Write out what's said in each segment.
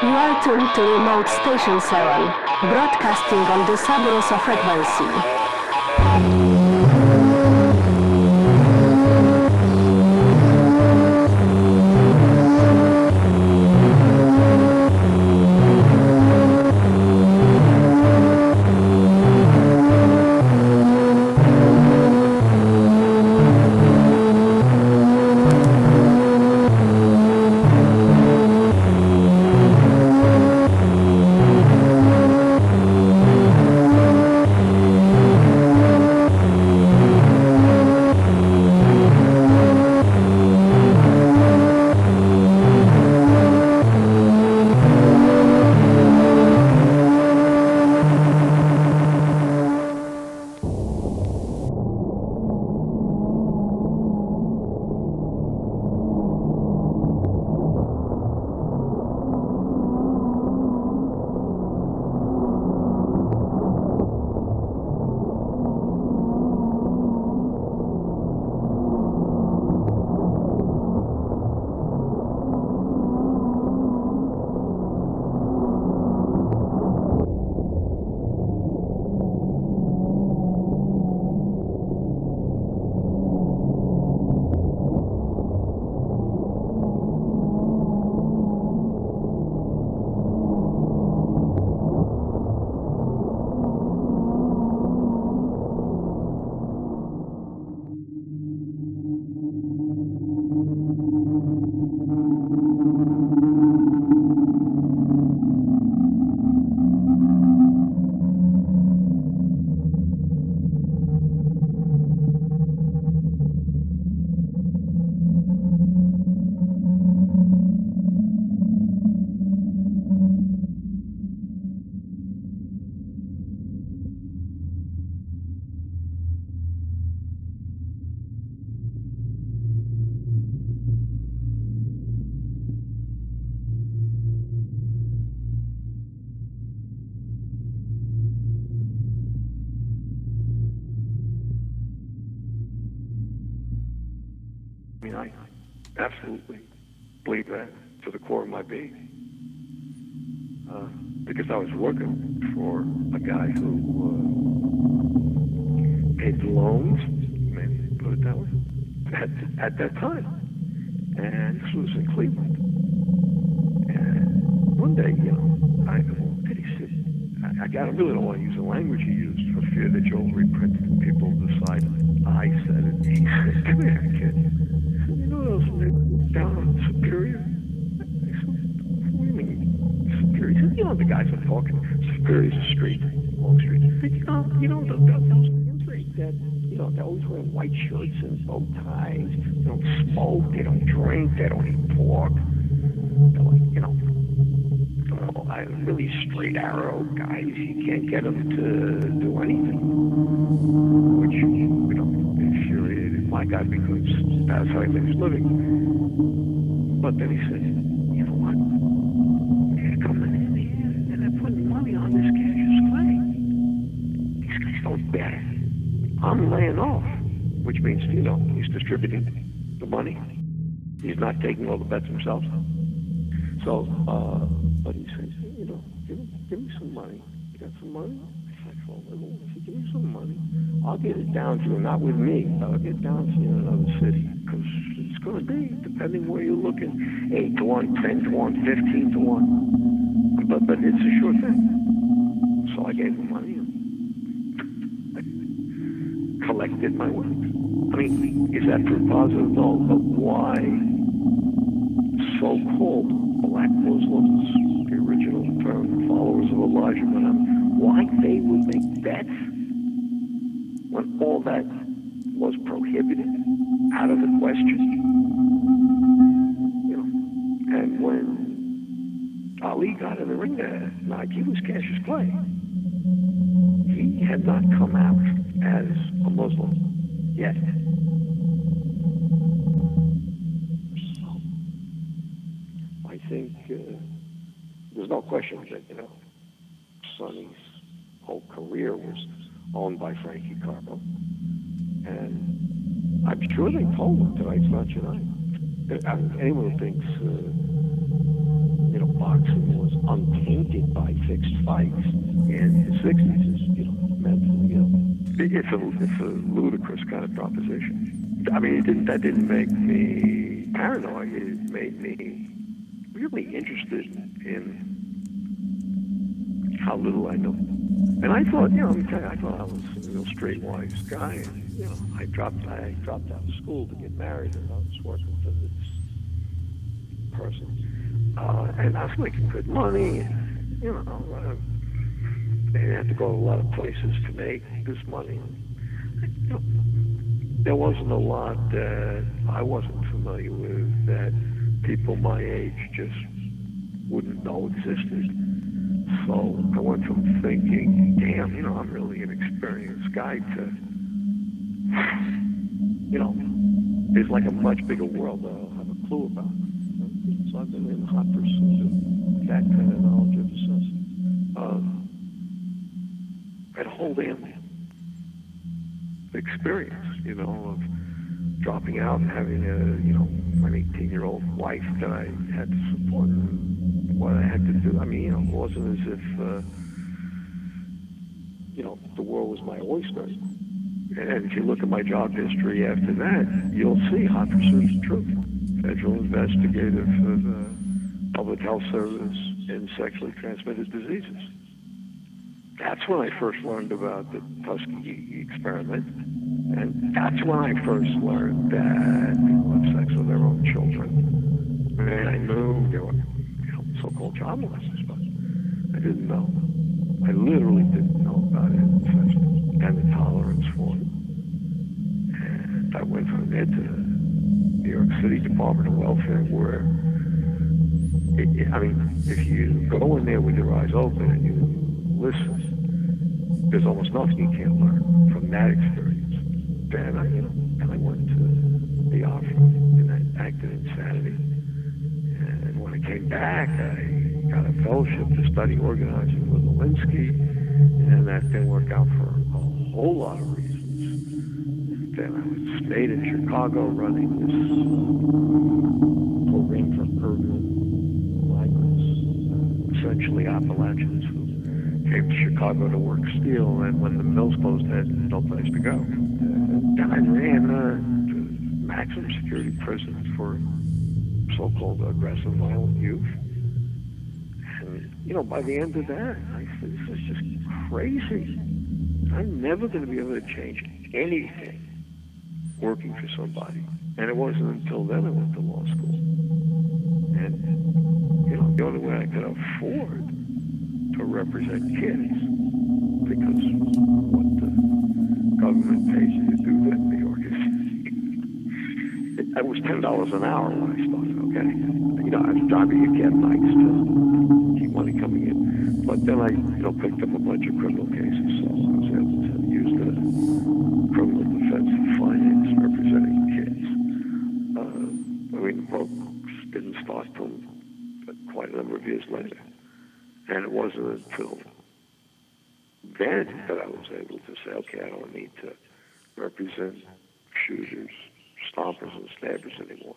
You are tuned to remote station 7, broadcasting on the Sabrosa frequency. Absolutely believe that to the core of my being. Uh, because I was working for a guy who uh, paid loans, maybe put it that way, at, at that time. And this was in Cleveland. And one day, you know, I? I, I, I really don't want to use the language he used for fear that you'll reprint it and people decide I said it. He said, come here, kid. Down on Superior? Superior? You know the guys I'm talking. Superior's a street, long street. Said, you know, you know those, those street that, you know, they always wear white shirts and bow ties. They don't smoke, they don't drink, they don't eat pork. They're like, you know, I, really straight arrow guys. You can't get them to do anything. Which, my guy because that's how he makes his living. But then he said, you know what? They're coming in here and they're putting money on this Cassius Clay. These guys don't bet. I'm laying off, which means, you know, he's distributing the money. He's not taking all the bets himself. So, uh, but he says, you know, give give me some money. You got some money? Well, I said, give me some money. I'll get it down to you, not with me, but I'll get down to you in another city. Because it's going to be, depending where you're looking, 8 to 1, 10 to 1, 15 to 1. But, but it's a sure thing. So I gave him money and collected my winnings. I mean, is that proof positive? No, but why so-called black Muslims, the original term, followers of Elijah Muhammad, why they would make bets when all that was prohibited, out of the question. You know, and when Ali got in the ring there, he was Cassius Clay, he had not come out as a Muslim yet. I think uh, there's no question that, you know, Sonny's whole career was owned by Frankie Carbo. And I'm sure they told him tonight's not tonight. I mean, anyone who thinks, uh, you know, boxing was untainted by fixed fights in the 60s is, you know, mentally ill. It's a, it's a ludicrous kind of proposition. I mean, didn't, that didn't make me paranoid. It made me really interested in how little I know. And I thought, you know, I thought I was a real straight-wise guy. And, you know, I dropped, I dropped out of school to get married, and I was working for this person. Uh, and I was making good money. And, you know, uh, they had to go to a lot of places to make this money. You know, there wasn't a lot that I wasn't familiar with that people my age just wouldn't know existed. So I went from thinking, damn, you know, I'm really an experienced guy to, you know, there's like a much bigger world that I don't have a clue about. So I've been in hot pursuit of that kind of knowledge ever since. Um, a whole damn experience, you know, of dropping out and having a, you know, an 18 year old wife that I had to support and what I had to do. I mean, you know, it wasn't as if, uh, you know, the world was my oyster. And if you look at my job history after that, you'll see hot pursuit of truth. Federal investigator for the Public Health Service in sexually transmitted diseases. That's when I first learned about the Tuskegee experiment. And that's when I first learned that people have sex with their own children. And I knew they were, so-called child molesters, but I didn't know. I literally didn't know about it and the tolerance for it. And I went from there to the New York City Department of Welfare, where, it, I mean, if you go in there with your eyes open and you listen, there's almost nothing you can't learn from that experience. Then I, you know, then I went to Biafra and I acted insanity. And I came back, I got a fellowship to study organizing with Alinsky, and that didn't work out for a whole lot of reasons. Then I was stayed in Chicago running this uh, program for urban migrants, uh, essentially Appalachians who came to Chicago to work steel, and when the mills closed, had no place to go. Then I ran uh, to maximum security prisons for so-called aggressive, violent youth. And, you know, by the end of that, I said, this is just crazy. I'm never going to be able to change anything working for somebody. And it wasn't until then I went to law school. And, you know, the only way I could afford to represent kids, because what the government pays you to do that in New York is it, was ten dollars an hour when I started. Okay, you know I was driving a cab nights to keep money coming in, but then I you know picked up a bunch of criminal cases, so I was able to use the criminal defense to finance representing kids. Uh, I mean the books didn't start till quite a number of years later, and it wasn't until then that I was able to say, okay, I don't need to represent shooters, stompers, and stabbers anymore.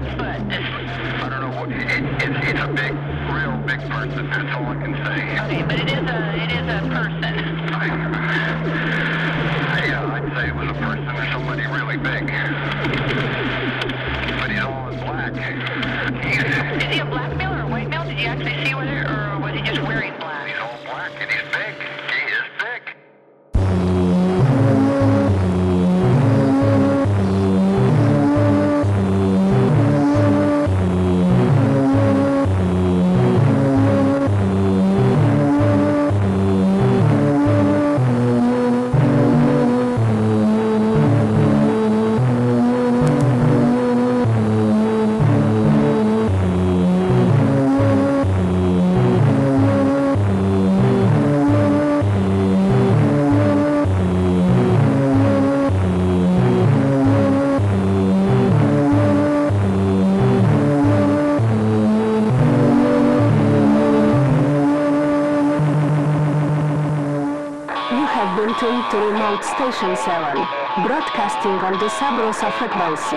Mudfoot. I don't know. What, it, it's, it's a big, real big person. That's all I can say. Remote Station 7, broadcasting on the Sabrosa frequency.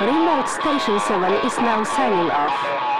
Remote Station 7 is now signing off.